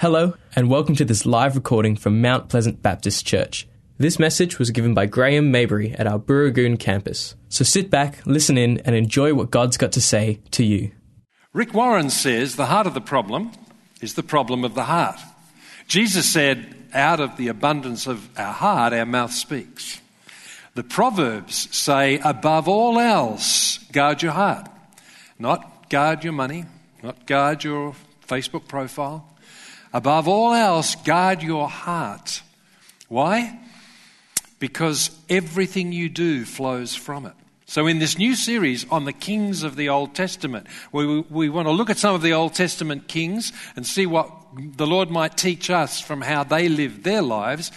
Hello, and welcome to this live recording from Mount Pleasant Baptist Church. This message was given by Graham Mabry at our Burragoon campus. So sit back, listen in, and enjoy what God's got to say to you. Rick Warren says the heart of the problem is the problem of the heart. Jesus said, out of the abundance of our heart, our mouth speaks. The Proverbs say, above all else, guard your heart. Not guard your money, not guard your Facebook profile, Above all else, guard your heart. Why? Because everything you do flows from it. So, in this new series on the kings of the Old Testament, we, we want to look at some of the Old Testament kings and see what the Lord might teach us from how they lived their lives.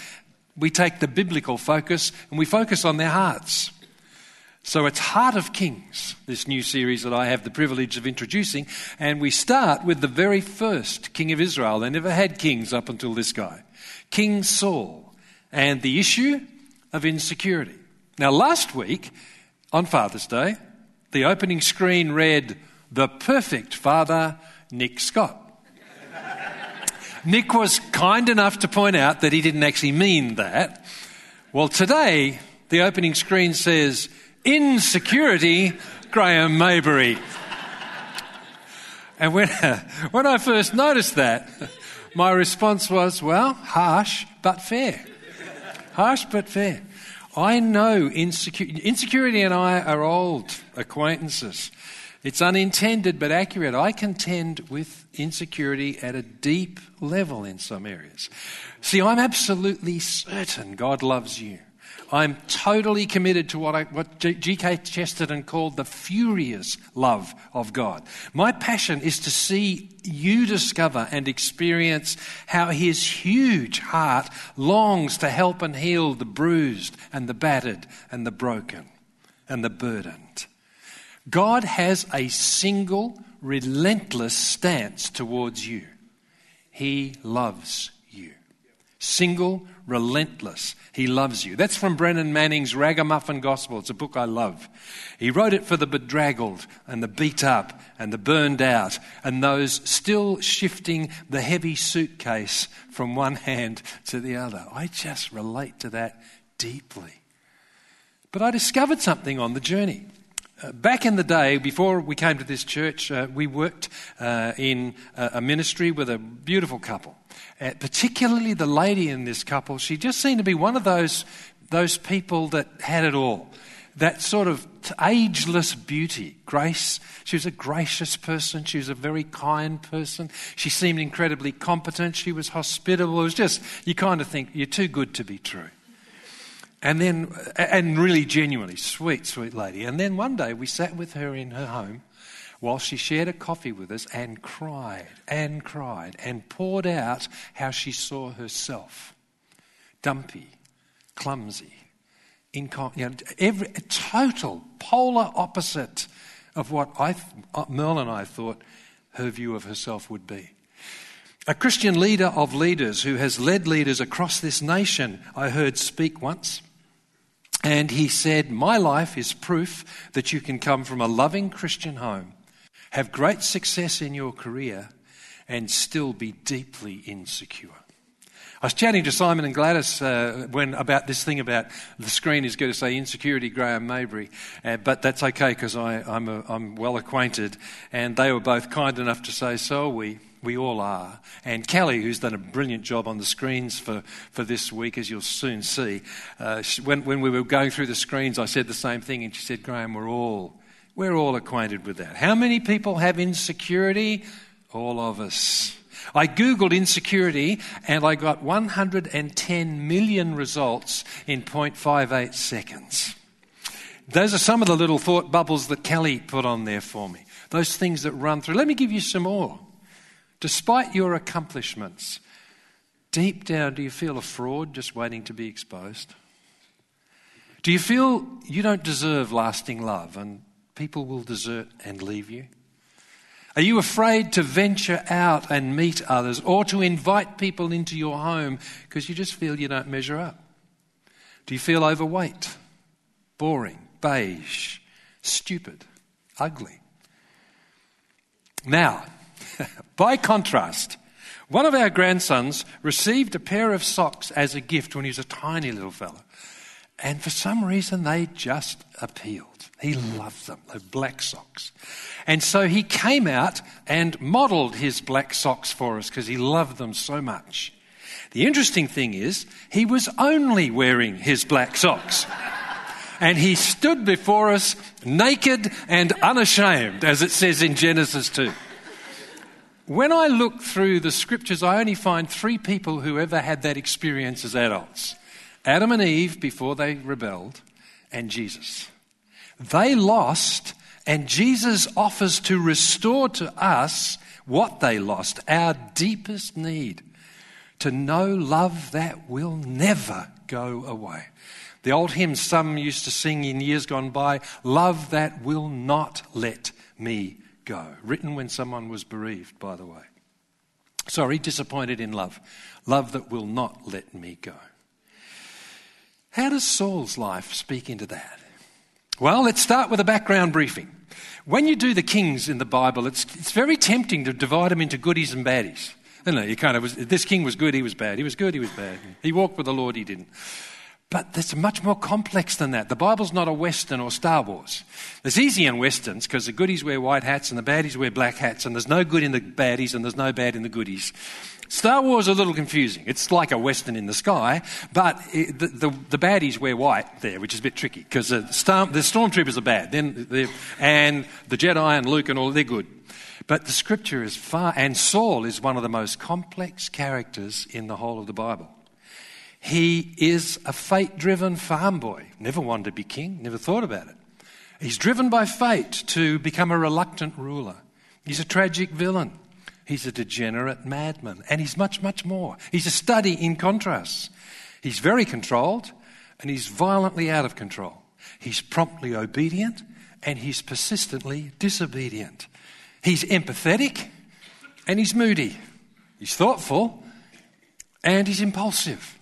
We take the biblical focus and we focus on their hearts. So it's Heart of Kings, this new series that I have the privilege of introducing. And we start with the very first king of Israel. They never had kings up until this guy, King Saul, and the issue of insecurity. Now, last week, on Father's Day, the opening screen read, The Perfect Father, Nick Scott. Nick was kind enough to point out that he didn't actually mean that. Well, today, the opening screen says, insecurity, Graham Mabry. And when, when I first noticed that, my response was, well, harsh but fair. Harsh but fair. I know insecurity, insecurity and I are old acquaintances. It's unintended but accurate. I contend with insecurity at a deep level in some areas. See, I'm absolutely certain God loves you. I'm totally committed to what, I, what G.K. Chesterton called the furious love of God. My passion is to see you discover and experience how his huge heart longs to help and heal the bruised and the battered and the broken and the burdened. God has a single, relentless stance towards you. He loves. Single, relentless. He loves you. That's from Brennan Manning's Ragamuffin Gospel. It's a book I love. He wrote it for the bedraggled and the beat up and the burned out and those still shifting the heavy suitcase from one hand to the other. I just relate to that deeply. But I discovered something on the journey. Back in the day, before we came to this church, uh, we worked uh, in a, a, ministry with a beautiful couple. Uh, particularly the lady in this couple, she just seemed to be one of those, those people that had it all. That sort of ageless beauty, grace. She was a gracious person. She was a very kind person. She seemed incredibly competent. She was hospitable. It was just, you kind of think, you're too good to be true. And then, and really genuinely sweet, sweet lady. And then one day we sat with her in her home while she shared a coffee with us and cried and cried and poured out how she saw herself dumpy, clumsy, you know, every, total polar opposite of what I, uh, Merle and I thought her view of herself would be. A Christian leader of leaders who has led leaders across this nation, I heard speak once. And he said, My life is proof that you can come from a loving Christian home, have great success in your career, and still be deeply insecure. I was chatting to Simon and Gladys uh, when about this thing about the screen is going to say insecurity, Graham Mabry, uh, but that's okay because I'm, a, I'm well acquainted, and they were both kind enough to say, so are we. We all are. And Kelly, who's done a brilliant job on the screens for, for this week, as you'll soon see, uh, she, when, when we were going through the screens, I said the same thing, and she said, Graham, we're all, we're all acquainted with that. How many people have insecurity? All of us. I Googled insecurity and I got 110 million results in 0.58 seconds. Those are some of the little thought bubbles that Kelly put on there for me. Those things that run through. Let me give you some more. Despite your accomplishments, deep down, do you feel a fraud just waiting to be exposed? Do you feel you don't deserve lasting love and people will desert and leave you? Are you afraid to venture out and meet others or to invite people into your home because you just feel you don't measure up? Do you feel overweight, boring, beige, stupid, ugly? Now, by contrast, One of our grandsons received a pair of socks as a gift when he was a tiny little fellow. And for some reason, they just appealed. He loved them, the black socks. And so he came out and modelled his black socks for us because he loved them so much. The interesting thing is, he was only wearing his black socks. and he stood before us naked and unashamed, as it says in Genesis 2. When I look through the scriptures, I only find three people who ever had that experience as adults Adam and Eve before they rebelled, and Jesus. They lost, and Jesus offers to restore to us what they lost, our deepest need to know love that will never go away. The old hymn some used to sing in years gone by, Love that will not let me go. Written when someone was bereaved, by the way. Sorry, disappointed in love. Love that will not let me go. How does Saul's life speak into that? Well, let's start with a background briefing. When you do the kings in the Bible, it's, it's very tempting to divide them into goodies and baddies. You kind of was, this king was good, he was bad. He was good, he was bad. He walked with the Lord, he didn't. But it's much more complex than that. The Bible's not a Western or Star Wars. There's easy in Westerns because the goodies wear white hats and the baddies wear black hats, and there's no good in the baddies and there's no bad in the goodies. Star Wars is a little confusing. It's like a Western in the sky, but it, the, the, the, baddies wear white there, which is a bit tricky because the, the stormtroopers are bad, then and the Jedi and Luke and all, they're good. But the scripture is far, and Saul is one of the most complex characters in the whole of the Bible. He is a fate driven farm boy. Never wanted to be king, never thought about it. He's driven by fate to become a reluctant ruler. He's a tragic villain. He's a degenerate madman. And he's much, much more. He's a study in contrasts. He's very controlled and he's violently out of control. He's promptly obedient and he's persistently disobedient. He's empathetic and he's moody. He's thoughtful and he's impulsive.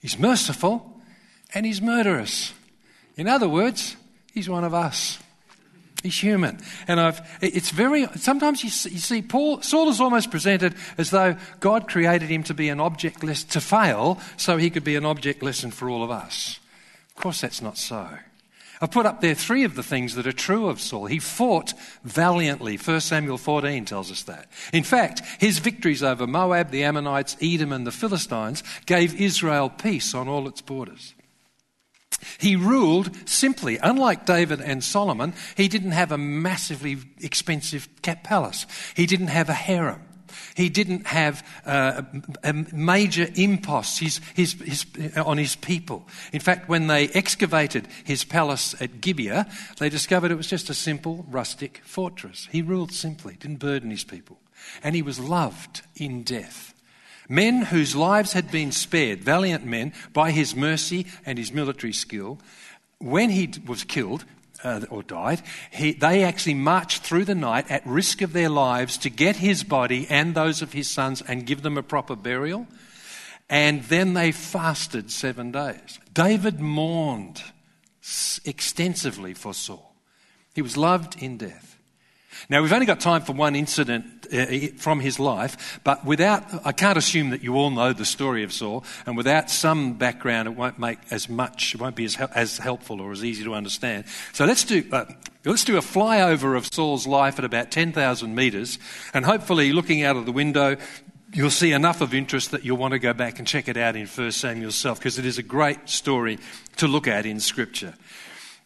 He's merciful and he's murderous. In other words, he's one of us. He's human. And I've, it's very, sometimes you see, you see, Paul, Saul is almost presented as though God created him to be an object lesson, to fail, so he could be an object lesson for all of us. Of course, that's not so. I've put up there three of the things that are true of Saul. He fought valiantly. 1 Samuel 14 tells us that. In fact, his victories over Moab, the Ammonites, Edom, and the Philistines gave Israel peace on all its borders. He ruled simply. Unlike David and Solomon, he didn't have a massively expensive palace. He didn't have a harem. He didn't have uh, a major imposts his, his, his, on his people. In fact, when they excavated his palace at Gibeah, they discovered it was just a simple rustic fortress. He ruled simply, didn't burden his people. And he was loved in death. Men whose lives had been spared, valiant men, by his mercy and his military skill, when he was killed, uh, or died, he, they actually marched through the night at risk of their lives to get his body and those of his sons and give them a proper burial. And then they fasted seven days. David mourned extensively for Saul. He was loved in death. Now, we've only got time for one incident uh, from his life, but without, I can't assume that you all know the story of Saul, and without some background, it won't make as much, it won't be as, as helpful or as easy to understand. So let's do, uh, let's do a flyover of Saul's life at about 10,000 metres, and hopefully, looking out of the window, you'll see enough of interest that you'll want to go back and check it out in 1 Samuel self, because it is a great story to look at in Scripture.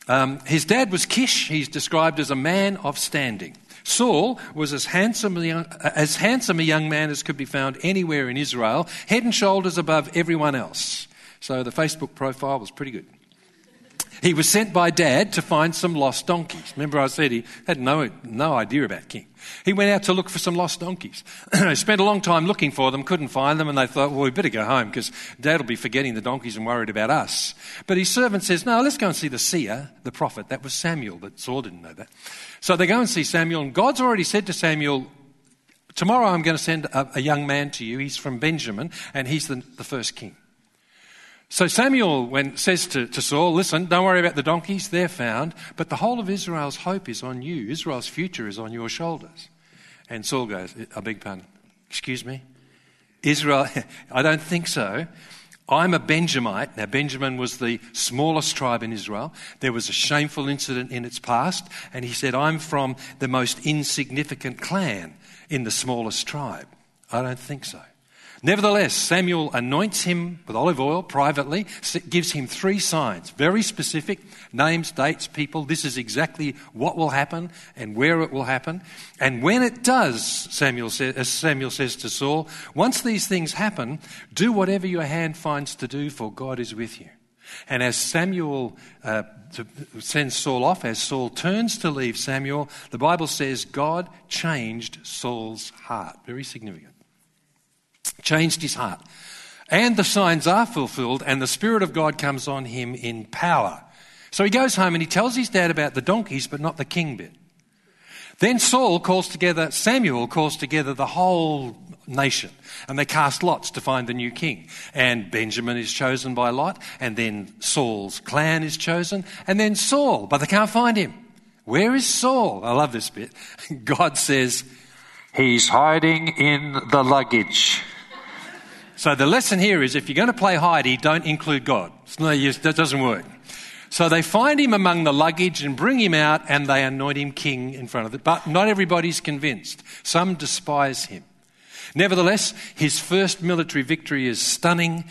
Um, his dad was Kish. He's described as a man of standing. Saul was as handsome, as handsome a young man as could be found anywhere in Israel, head and shoulders above everyone else. So the Facebook profile was pretty good. He was sent by dad to find some lost donkeys. Remember, I said he had no, no idea about King. He went out to look for some lost donkeys. he spent a long time looking for them, couldn't find them, and they thought, well, we better go home because dad will be forgetting the donkeys and worried about us. But his servant says, no, let's go and see the seer, the prophet. That was Samuel, but Saul didn't know that. So they go and see Samuel, and God's already said to Samuel, Tomorrow I'm going to send a, a young man to you. He's from Benjamin, and he's the, the first king. So Samuel says to, to Saul, Listen, don't worry about the donkeys, they're found, but the whole of Israel's hope is on you. Israel's future is on your shoulders. And Saul goes, I beg pardon, excuse me? Israel, I don't think so. I'm a Benjamite. Now, Benjamin was the smallest tribe in Israel. There was a shameful incident in its past, and he said, I'm from the most insignificant clan in the smallest tribe. I don't think so. Nevertheless, Samuel anoints him with olive oil privately, gives him three signs, very specific names, dates, people. This is exactly what will happen and where it will happen. And when it does, Samuel says, as Samuel says to Saul, once these things happen, do whatever your hand finds to do, for God is with you. And as Samuel uh, sends Saul off, as Saul turns to leave Samuel, the Bible says God changed Saul's heart. Very significant changed his heart. And the signs are fulfilled, and the Spirit of God comes on him in power. So he goes home and he tells his dad about the donkeys, but not the king bit. Then Saul calls together, Samuel calls together the whole nation, and they cast lots to find the new king. And Benjamin is chosen by Lot, and then Saul's clan is chosen, and then Saul, but they can't find him. Where is Saul? I love this bit. God says, He's hiding in the luggage. So the lesson here is if you're going to play hidey, don't include God. It's No, use, that doesn't work. So they find him among the luggage and bring him out and they anoint him king in front of it. But not everybody's convinced. Some despise him. Nevertheless, his first military victory is stunning.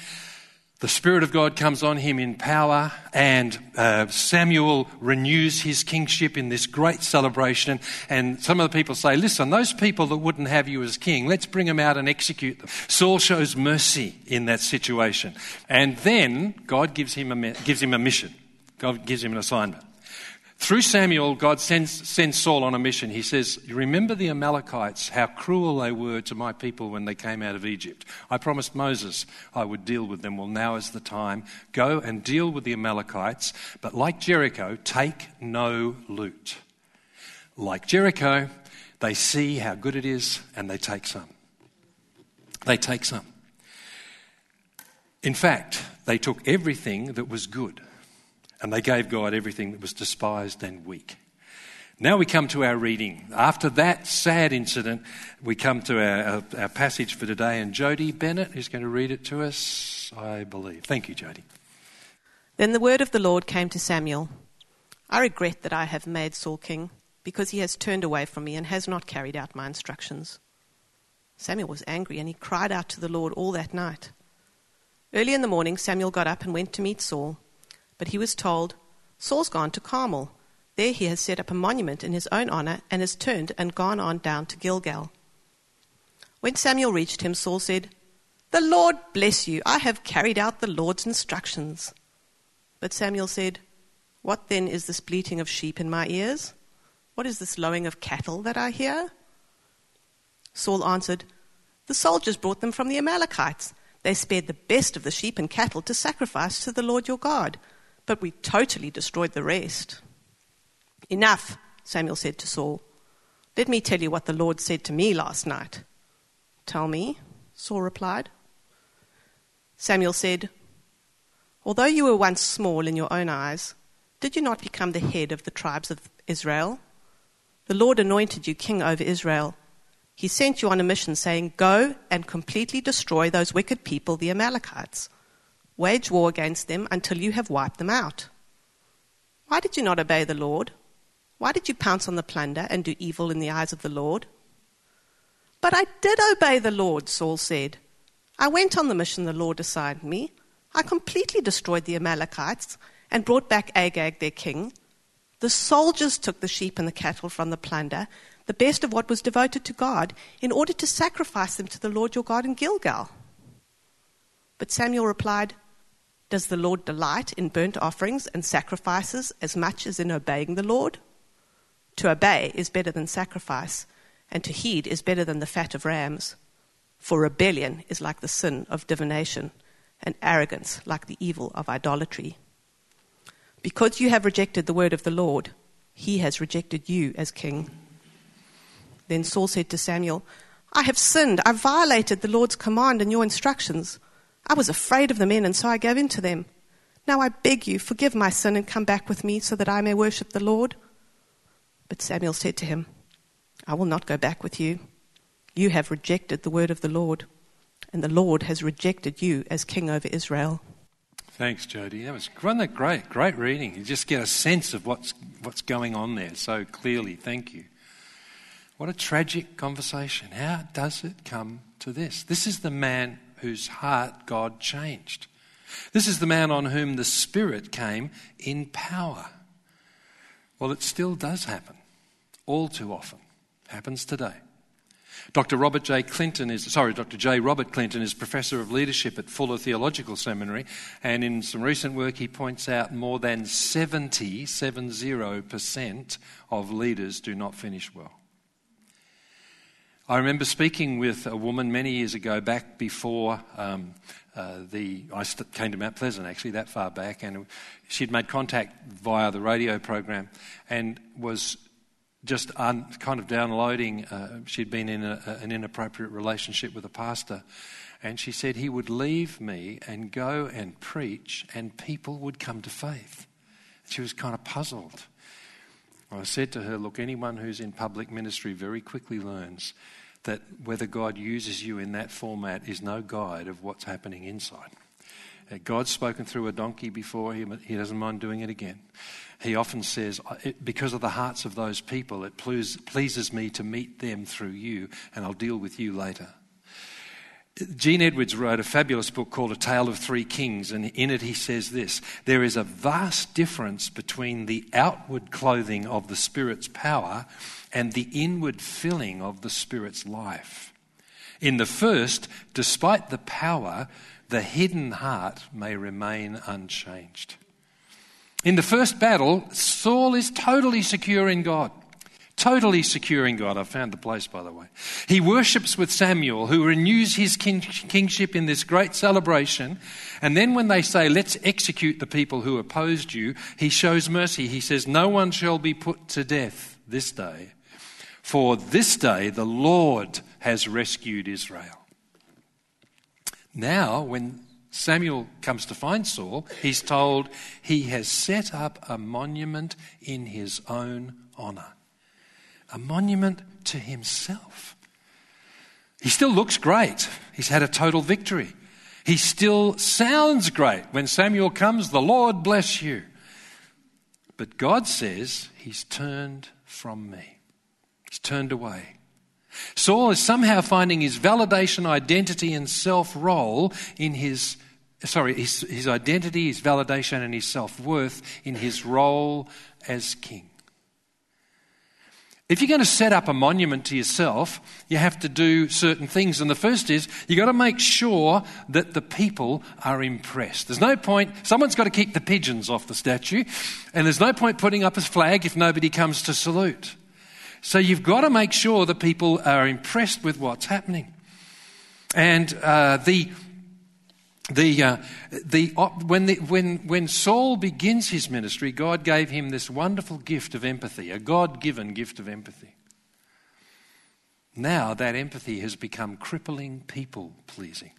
The Spirit of God comes on him in power, and uh, Samuel renews his kingship in this great celebration. And some of the people say, Listen, those people that wouldn't have you as king, let's bring them out and execute them. Saul shows mercy in that situation. And then God gives him a, gives him a mission, God gives him an assignment. Through Samuel, God sends, sends Saul on a mission. He says, You Remember the Amalekites, how cruel they were to my people when they came out of Egypt. I promised Moses I would deal with them. Well, now is the time. Go and deal with the Amalekites, but like Jericho, take no loot. Like Jericho, they see how good it is and they take some. They take some. In fact, they took everything that was good and they gave God everything that was despised and weak. Now we come to our reading. After that sad incident, we come to our, our, passage for today, and Jody Bennett is going to read it to us, I believe. Thank you, Jody. Then the word of the Lord came to Samuel I regret that I have made Saul king, because he has turned away from me and has not carried out my instructions. Samuel was angry, and he cried out to the Lord all that night. Early in the morning, Samuel got up and went to meet Saul. But he was told, Saul's gone to Carmel. There he has set up a monument in his own honor and has turned and gone on down to Gilgal. When Samuel reached him, Saul said, The Lord bless you. I have carried out the Lord's instructions. But Samuel said, What then is this bleating of sheep in my ears? What is this lowing of cattle that I hear? Saul answered, The soldiers brought them from the Amalekites. They spared the best of the sheep and cattle to sacrifice to the Lord your God but we totally destroyed the rest. Enough, Samuel said to Saul. Let me tell you what the Lord said to me last night. Tell me, Saul replied. Samuel said, Although you were once small in your own eyes, did you not become the head of the tribes of Israel? The Lord anointed you king over Israel. He sent you on a mission saying, Go and completely destroy those wicked people, the Amalekites. Wage war against them until you have wiped them out. Why did you not obey the Lord? Why did you pounce on the plunder and do evil in the eyes of the Lord? But I did obey the Lord, Saul said. I went on the mission the Lord assigned me. I completely destroyed the Amalekites and brought back Agag, their king. The soldiers took the sheep and the cattle from the plunder, the best of what was devoted to God, in order to sacrifice them to the Lord your God in Gilgal. But Samuel replied, does the Lord delight in burnt offerings and sacrifices as much as in obeying the Lord? To obey is better than sacrifice, and to heed is better than the fat of rams. For rebellion is like the sin of divination, and arrogance like the evil of idolatry. Because you have rejected the word of the Lord, he has rejected you as king. Then Saul said to Samuel, I have sinned. I violated the Lord's command and your instructions. I was afraid of the men, and so I gave in to them. Now I beg you, forgive my sin and come back with me so that I may worship the Lord. But Samuel said to him, I will not go back with you. You have rejected the word of the Lord. and the Lord has rejected you as king over Israel. Thanks, Jody. That was wasn't that great? Great reading. You just get a sense of what's what's going on there so clearly. Thank you. What a tragic conversation. How does it come to this? This is the man whose heart God changed. This is the man on whom the Spirit came in power. Well, it still does happen, all too often. Happens today. Dr. Robert J. Clinton is, sorry, Dr. J. Robert Clinton is Professor of Leadership at Fuller Theological Seminary, and in some recent work he points out more than 70, 70% of leaders do not finish well. I remember speaking with a woman many years ago, back before um, uh, the I came to Mount Pleasant actually that far back, and she'd made contact via the radio program, and was just un, kind of downloading. Uh, she'd been in a, an inappropriate relationship with a pastor, and she said he would leave me and go and preach, and people would come to faith. She was kind of puzzled. I said to her, Look, anyone who's in public ministry very quickly learns that whether God uses you in that format is no guide of what's happening inside. Uh, God's spoken through a donkey before, he, he doesn't mind doing it again. He often says, Because of the hearts of those people, it pleases me to meet them through you, and I'll deal with you later. Gene Edwards wrote a fabulous book called A Tale of Three Kings, and in it he says this There is a vast difference between the outward clothing of the Spirit's power and the inward filling of the Spirit's life. In the first, despite the power, the hidden heart may remain unchanged. In the first battle, Saul is totally secure in God. Totally secure in God. I've found the place, by the way. He worships with Samuel, who renews his king- kingship in this great celebration. And then, when they say, Let's execute the people who opposed you, he shows mercy. He says, No one shall be put to death this day, for this day the Lord has rescued Israel. Now, when Samuel comes to find Saul, he's told he has set up a monument in his own honor. A monument to himself. He still looks great. He's had a total victory. He still sounds great. When Samuel comes, the Lord bless you. But God says he's turned from me. He's turned away. Saul is somehow finding his validation, identity, and self role in his, sorry, his, his identity, his validation, and his self worth in his role as king. If you're going to set up a monument to yourself, you have to do certain things. And the first is you've got to make sure that the people are impressed. There's no point, someone's got to keep the pigeons off the statue, and there's no point putting up a flag if nobody comes to salute. So you've got to make sure that people are impressed with what's happening. And uh, the the, uh, the, when, the, when, when Saul begins his ministry, God gave him this wonderful gift of empathy, a God given gift of empathy. Now that empathy has become crippling people pleasing.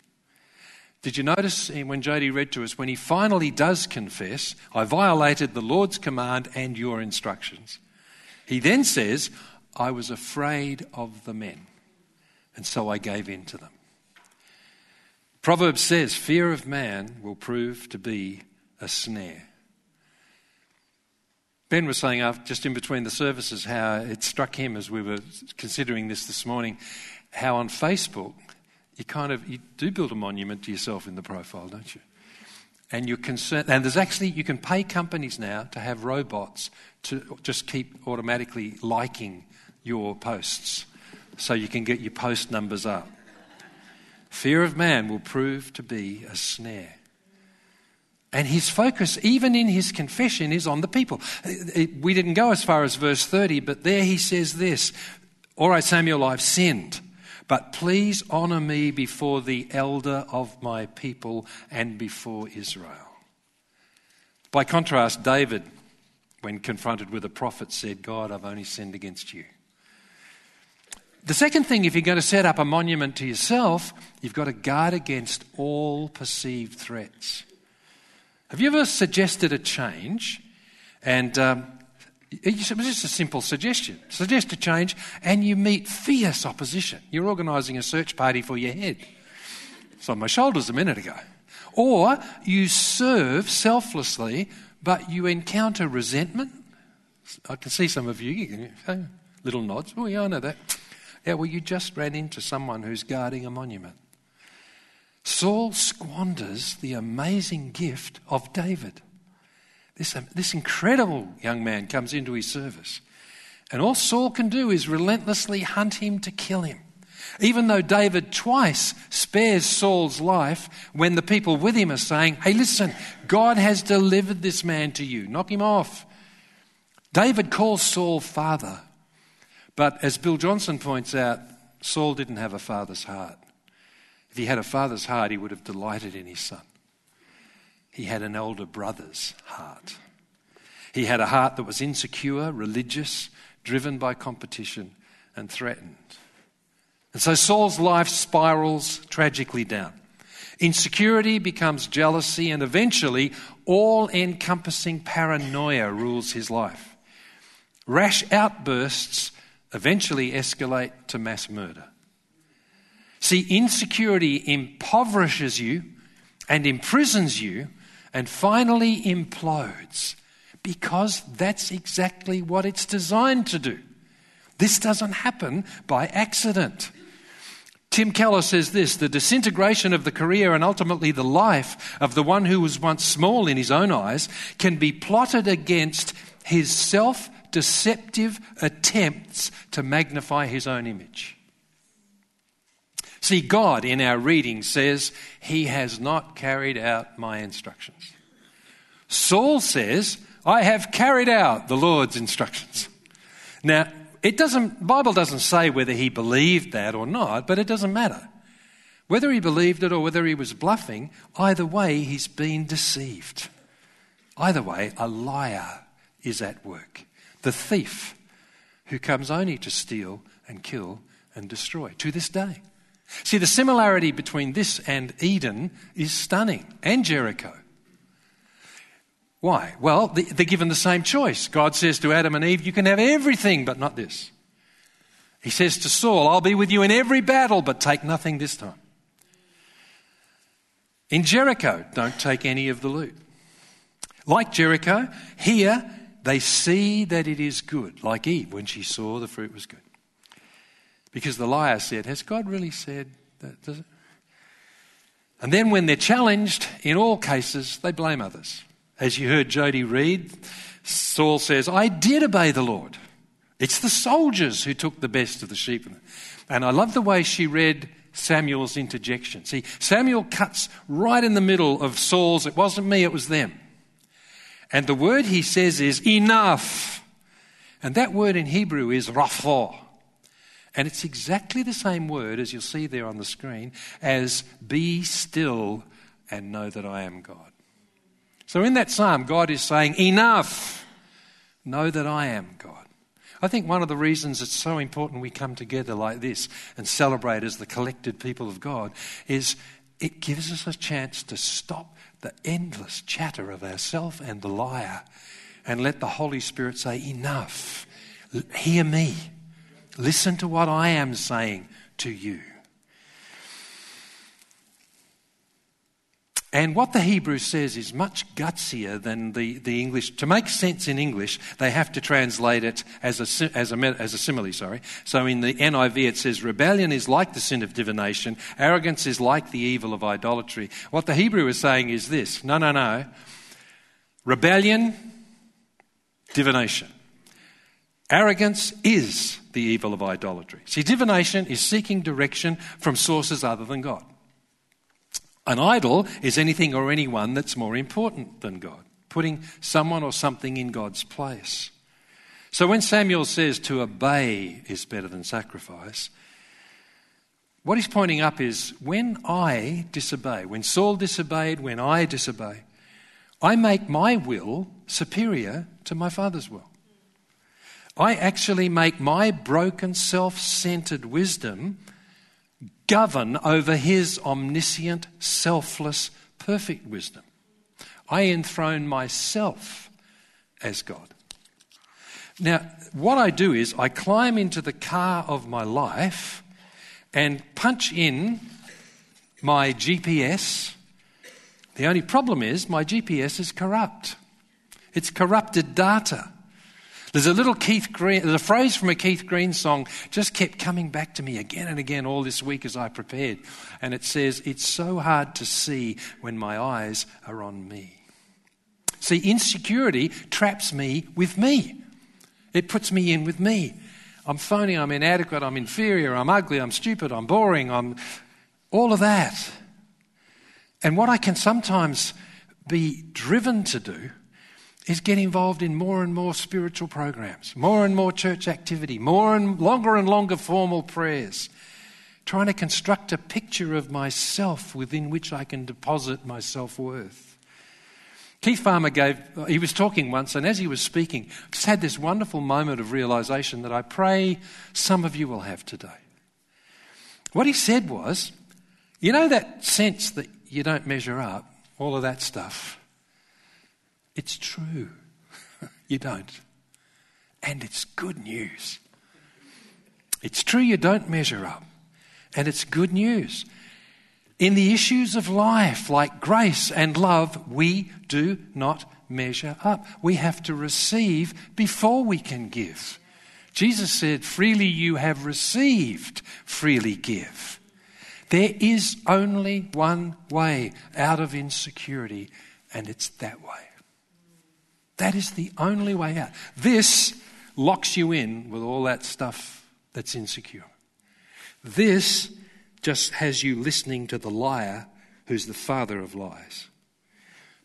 Did you notice when Jody read to us, when he finally does confess, I violated the Lord's command and your instructions? He then says, I was afraid of the men, and so I gave in to them. Proverbs says, Fear of man will prove to be a snare. Ben was saying, uh, just in between the services, how it struck him as we were considering this this morning, how on Facebook you kind of you do build a monument to yourself in the profile, don't you? And you're concerned, and there's actually you can pay companies now to have robots to just keep automatically liking your posts so you can get your post numbers up. Fear of man will prove to be a snare. And his focus, even in his confession, is on the people. We didn't go as far as verse 30, but there he says this All right, Samuel, I've sinned, but please honor me before the elder of my people and before Israel. By contrast, David, when confronted with a prophet, said, God, I've only sinned against you. The second thing, if you're going to set up a monument to yourself, you've got to guard against all perceived threats. Have you ever suggested a change and um, it's just a simple suggestion. Suggest a change and you meet fierce opposition. You're organising a search party for your head. It's on my shoulders a minute ago. Or you serve selflessly, but you encounter resentment. I can see some of you, you can, little nods. Oh, yeah, I know that. Yeah, well, you just ran into someone who's guarding a monument. Saul squanders the amazing gift of David. This, um, this incredible young man comes into his service. And all Saul can do is relentlessly hunt him to kill him. Even though David twice spares Saul's life when the people with him are saying, Hey, listen, God has delivered this man to you. Knock him off. David calls Saul father. But as Bill Johnson points out, Saul didn't have a father's heart. If he had a father's heart, he would have delighted in his son. He had an elder brother's heart. He had a heart that was insecure, religious, driven by competition, and threatened. And so Saul's life spirals tragically down. Insecurity becomes jealousy, and eventually, all encompassing paranoia rules his life. Rash outbursts eventually escalate to mass murder. See, insecurity impoverishes you and imprisons you and finally implodes because that's exactly what it's designed to do. This doesn't happen by accident. Tim Keller says this the disintegration of the career and ultimately the life of the one who was once small in his own eyes can be plotted against his self deceptive attempts to magnify his own image. See, God in our reading says, He has not carried out my instructions. Saul says, I have carried out the Lord's instructions. Now, it doesn't, Bible doesn't say whether he believed that or not, but it doesn't matter. Whether he believed it or whether he was bluffing, either way, he's been deceived. Either way, a liar is at work. The thief who comes only to steal and kill and destroy to this day. See, the similarity between this and Eden is stunning, and Jericho. Why? Well, they're given the same choice. God says to Adam and Eve, You can have everything, but not this. He says to Saul, I'll be with you in every battle, but take nothing this time. In Jericho, don't take any of the loot. Like Jericho, here they see that it is good, like Eve when she saw the fruit was good. Because the liar said, Has God really said that? Does it? And then when they're challenged, in all cases, they blame others. As you heard Jody read, Saul says, I did obey the Lord. It's the soldiers who took the best of the sheep. And I love the way she read Samuel's interjection. See, Samuel cuts right in the middle of Saul's, it wasn't me, it was them. And the word he says is enough. And that word in Hebrew is rapha. And it's exactly the same word, as you'll see there on the screen, as be still and know that I am God. So in that psalm, God is saying, Enough! Know that I am God. I think one of the reasons it's so important we come together like this and celebrate as the collected people of God is it gives us a chance to stop the endless chatter of ourself and the liar and let the Holy Spirit say, Enough. Hear me. Listen to what I am saying to you. And what the Hebrew says is much gutsier than the, the English. To make sense in English, they have to translate it as a, as, a, as a simile, sorry. So in the NIV it says, rebellion is like the sin of divination, arrogance is like the evil of idolatry. What the Hebrew is saying is this no, no, no. Rebellion, divination. Arrogance is the evil of idolatry. See, divination is seeking direction from sources other than God. An idol is anything or anyone that's more important than God, putting someone or something in God's place. So when Samuel says to obey is better than sacrifice, what he's pointing up is when I disobey, when Saul disobeyed, when I disobey, I make my will superior to my father's will. I actually make my broken, self centered wisdom govern over his omniscient, selfless, perfect wisdom. I enthrone myself as God. Now, what I do is I climb into the car of my life and punch in my GPS. The only problem is my GPS is corrupt. It's corrupted data. There's a little Keith Green, there's a phrase from a Keith Green song just kept coming back to me again and again all this week as I prepared. And it says, It's so hard to see when my eyes are on me. See, insecurity traps me with me. It puts me in with me. I'm phony, I'm inadequate, I'm inferior, I'm ugly, I'm stupid, I'm boring, I'm all of that. And what I can sometimes be driven to do is get involved in more and more spiritual programs, more and more church activity, more and longer and longer formal prayers, trying to construct a picture of myself within which I can deposit my self worth. Keith Farmer gave, he was talking once, and as he was speaking, just had this wonderful moment of realization that I pray some of you will have today. What he said was, you know that sense that you don't measure up, all of that stuff? It's true. you don't. And it's good news. It's true you don't measure up. And it's good news. In the issues of life, like grace and love, we do not measure up. We have to receive before we can give. Jesus said, Freely you have received, freely give. There is only one way out of insecurity, and it's that way. That is the only way out. This locks you in with all that stuff that's insecure. This just has you listening to the liar who's the father of lies.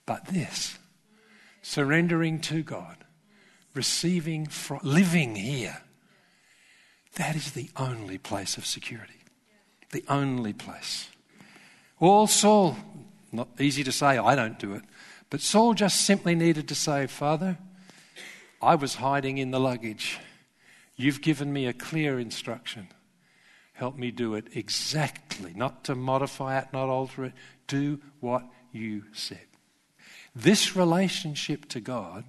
But this, surrendering to God, receiving, from, living here, that is the only place of security. The only place. All Saul, not easy to say, I don't do it. But Saul just simply needed to say, Father, I was hiding in the luggage. You've given me a clear instruction. Help me do it exactly, not to modify it, not alter it. Do what you said. This relationship to God,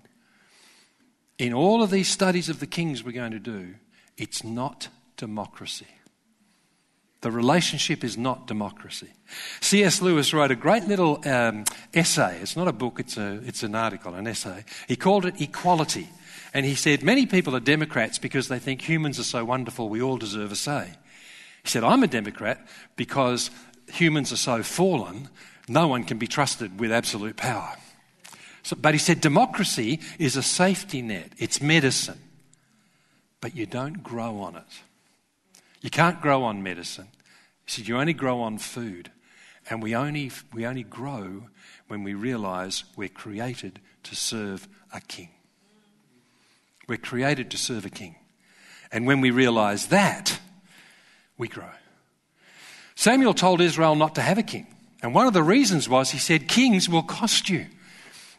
in all of these studies of the kings we're going to do, it's not democracy. The relationship is not democracy. C.S. Lewis wrote a great little um, essay. It's not a book, it's, a, it's an article, an essay. He called it Equality. And he said, Many people are Democrats because they think humans are so wonderful, we all deserve a say. He said, I'm a Democrat because humans are so fallen, no one can be trusted with absolute power. So, but he said, democracy is a safety net, it's medicine, but you don't grow on it. You can't grow on medicine. He said, You only grow on food. And we only, we only grow when we realize we're created to serve a king. We're created to serve a king. And when we realize that, we grow. Samuel told Israel not to have a king. And one of the reasons was he said, Kings will cost you.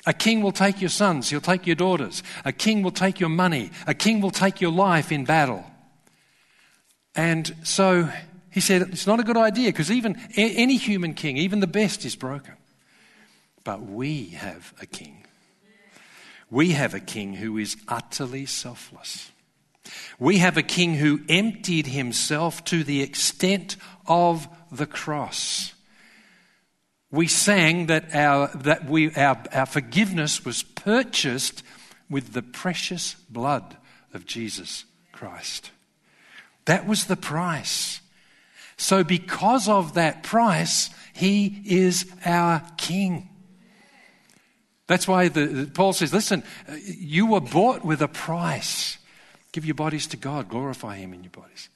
A king will take your sons, he'll take your daughters. A king will take your money. A king will take your life in battle. And so he said, It's not a good idea because even any human king, even the best, is broken. But we have a king. We have a king who is utterly selfless. We have a king who emptied himself to the extent of the cross. We sang that our, that we, our, our forgiveness was purchased with the precious blood of Jesus Christ. That was the price. So, because of that price, he is our king. That's why the, Paul says, listen, uh, you were bought with a price. Give your bodies to God, glorify him in your bodies.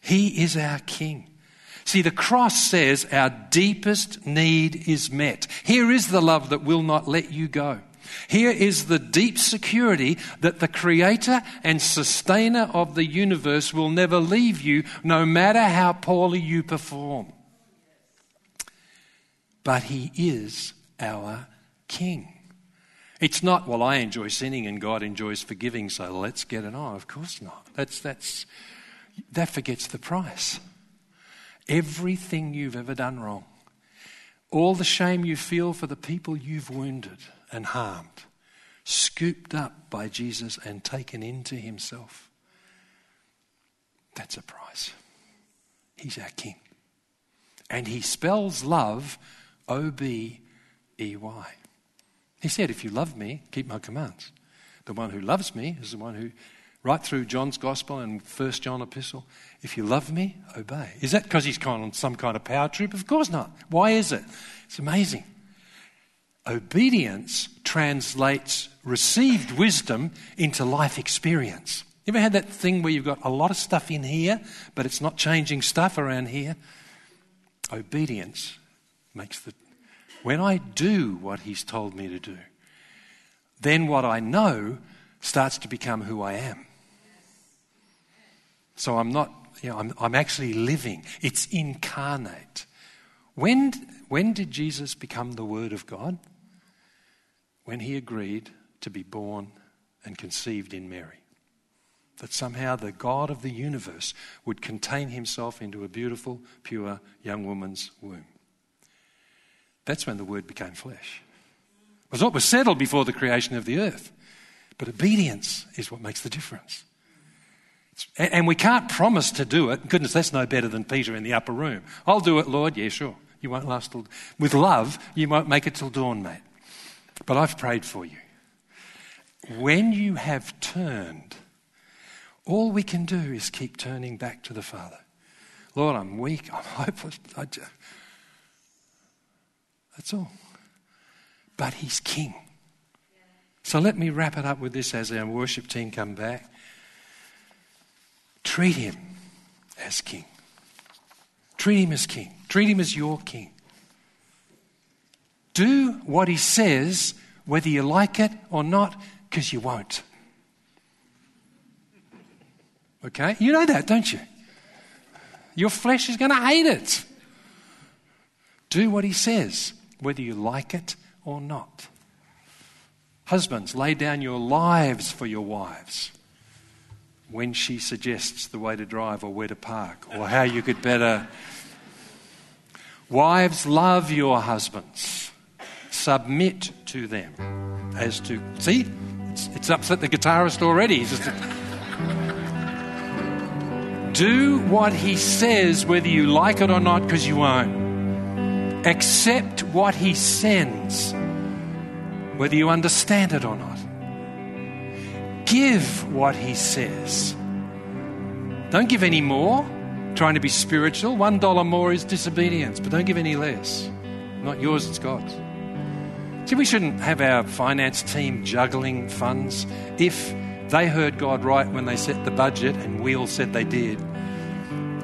He is our king. See, the cross says our deepest need is met. Here is the love that will not let you go. Here is the deep security that the creator and sustainer of the universe will never leave you, no matter how poorly you perform. But he is our king. It's not, well, I enjoy sinning and God enjoys forgiving, so let's get it on. Of course not. That's, that's, that forgets the price. Everything you've ever done wrong, all the shame you feel for the people you've wounded, and harmed, scooped up by Jesus and taken into himself. That's a price. He's our King. And he spells love O B E Y. He said, If you love me, keep my commands. The one who loves me is the one who, right through John's Gospel and First John Epistle, if you love me, obey. Is that because he's kind on some kind of power trip? Of course not. Why is it? It's amazing. Obedience translates received wisdom into life experience. You ever had that thing where you've got a lot of stuff in here, but it's not changing stuff around here? Obedience makes the. When I do what he's told me to do, then what I know starts to become who I am. So I'm not, you know, I'm, I'm actually living. It's incarnate. When, when did Jesus become the Word of God? When he agreed to be born and conceived in Mary. That somehow the God of the universe would contain himself into a beautiful, pure young woman's womb. That's when the Word became flesh. It was what was settled before the creation of the earth. But obedience is what makes the difference. And we can't promise to do it. Goodness, that's no better than Peter in the upper room. I'll do it, Lord. Yeah, sure. You won't last till. With love, you won't make it till dawn, mate. But I've prayed for you. When you have turned, all we can do is keep turning back to the Father. Lord, I'm weak. I'm hopeless. Just... That's all. But He's King. So let me wrap it up with this as our worship team come back. Treat Him as King. Treat Him as King. Treat Him as your King. Do what He says, whether you like it or not, because you won't. Okay? You know that, don't you? Your flesh is going to hate it. Do what He says, whether you like it or not. Husbands, lay down your lives for your wives when she suggests the way to drive or where to park or how you could better. Wives, love your husbands. Submit to them as to. See, it's, it's upset the guitarist already. Do what he says, whether you like it or not, because you won't. Accept what he sends, whether you understand it or not give what he says. Don't give any more, trying to be spiritual. One dollar more is disobedience, but don't give any less. Not yours, it's God's. See, we shouldn't have our finance team juggling funds if they heard God right when they set the budget and we all said they did.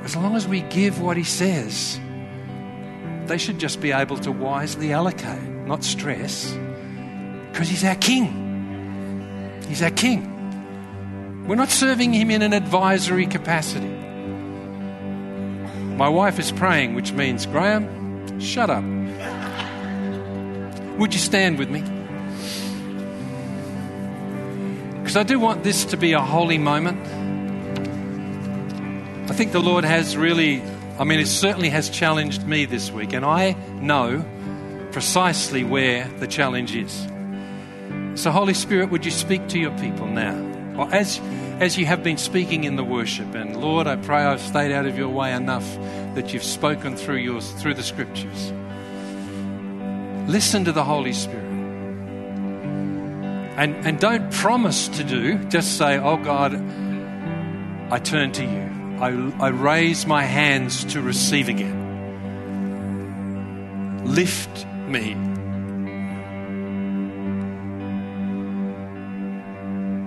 As long as we give what He says, they should just be able to wisely allocate, not stress, because He's our King. He's our King. We're not serving Him in an advisory capacity. My wife is praying, which means, Graham, shut up. Would you stand with me? Because I do want this to be a holy moment. I think the Lord has really, I mean, it certainly has challenged me this week, and I know precisely where the challenge is. So, Holy Spirit, would you speak to your people now? As, as you have been speaking in the worship, and Lord, I pray I've stayed out of your way enough that you've spoken through, yours, through the scriptures. Listen to the Holy Spirit. And, and don't promise to do, just say, Oh God, I turn to you. I, I raise my hands to receive again. Lift me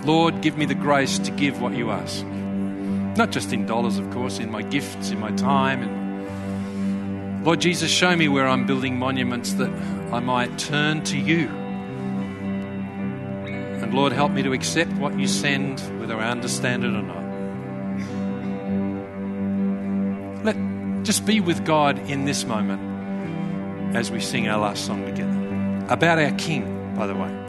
Lord, give me the grace to give what you ask. Not just in dollars, of course, in my gifts, in my time. And Lord Jesus, show me where I'm building monuments that I might turn to you. And Lord, help me to accept what you send, whether I understand it or not. Let just be with God in this moment as we sing our last song together. About our King, by the way.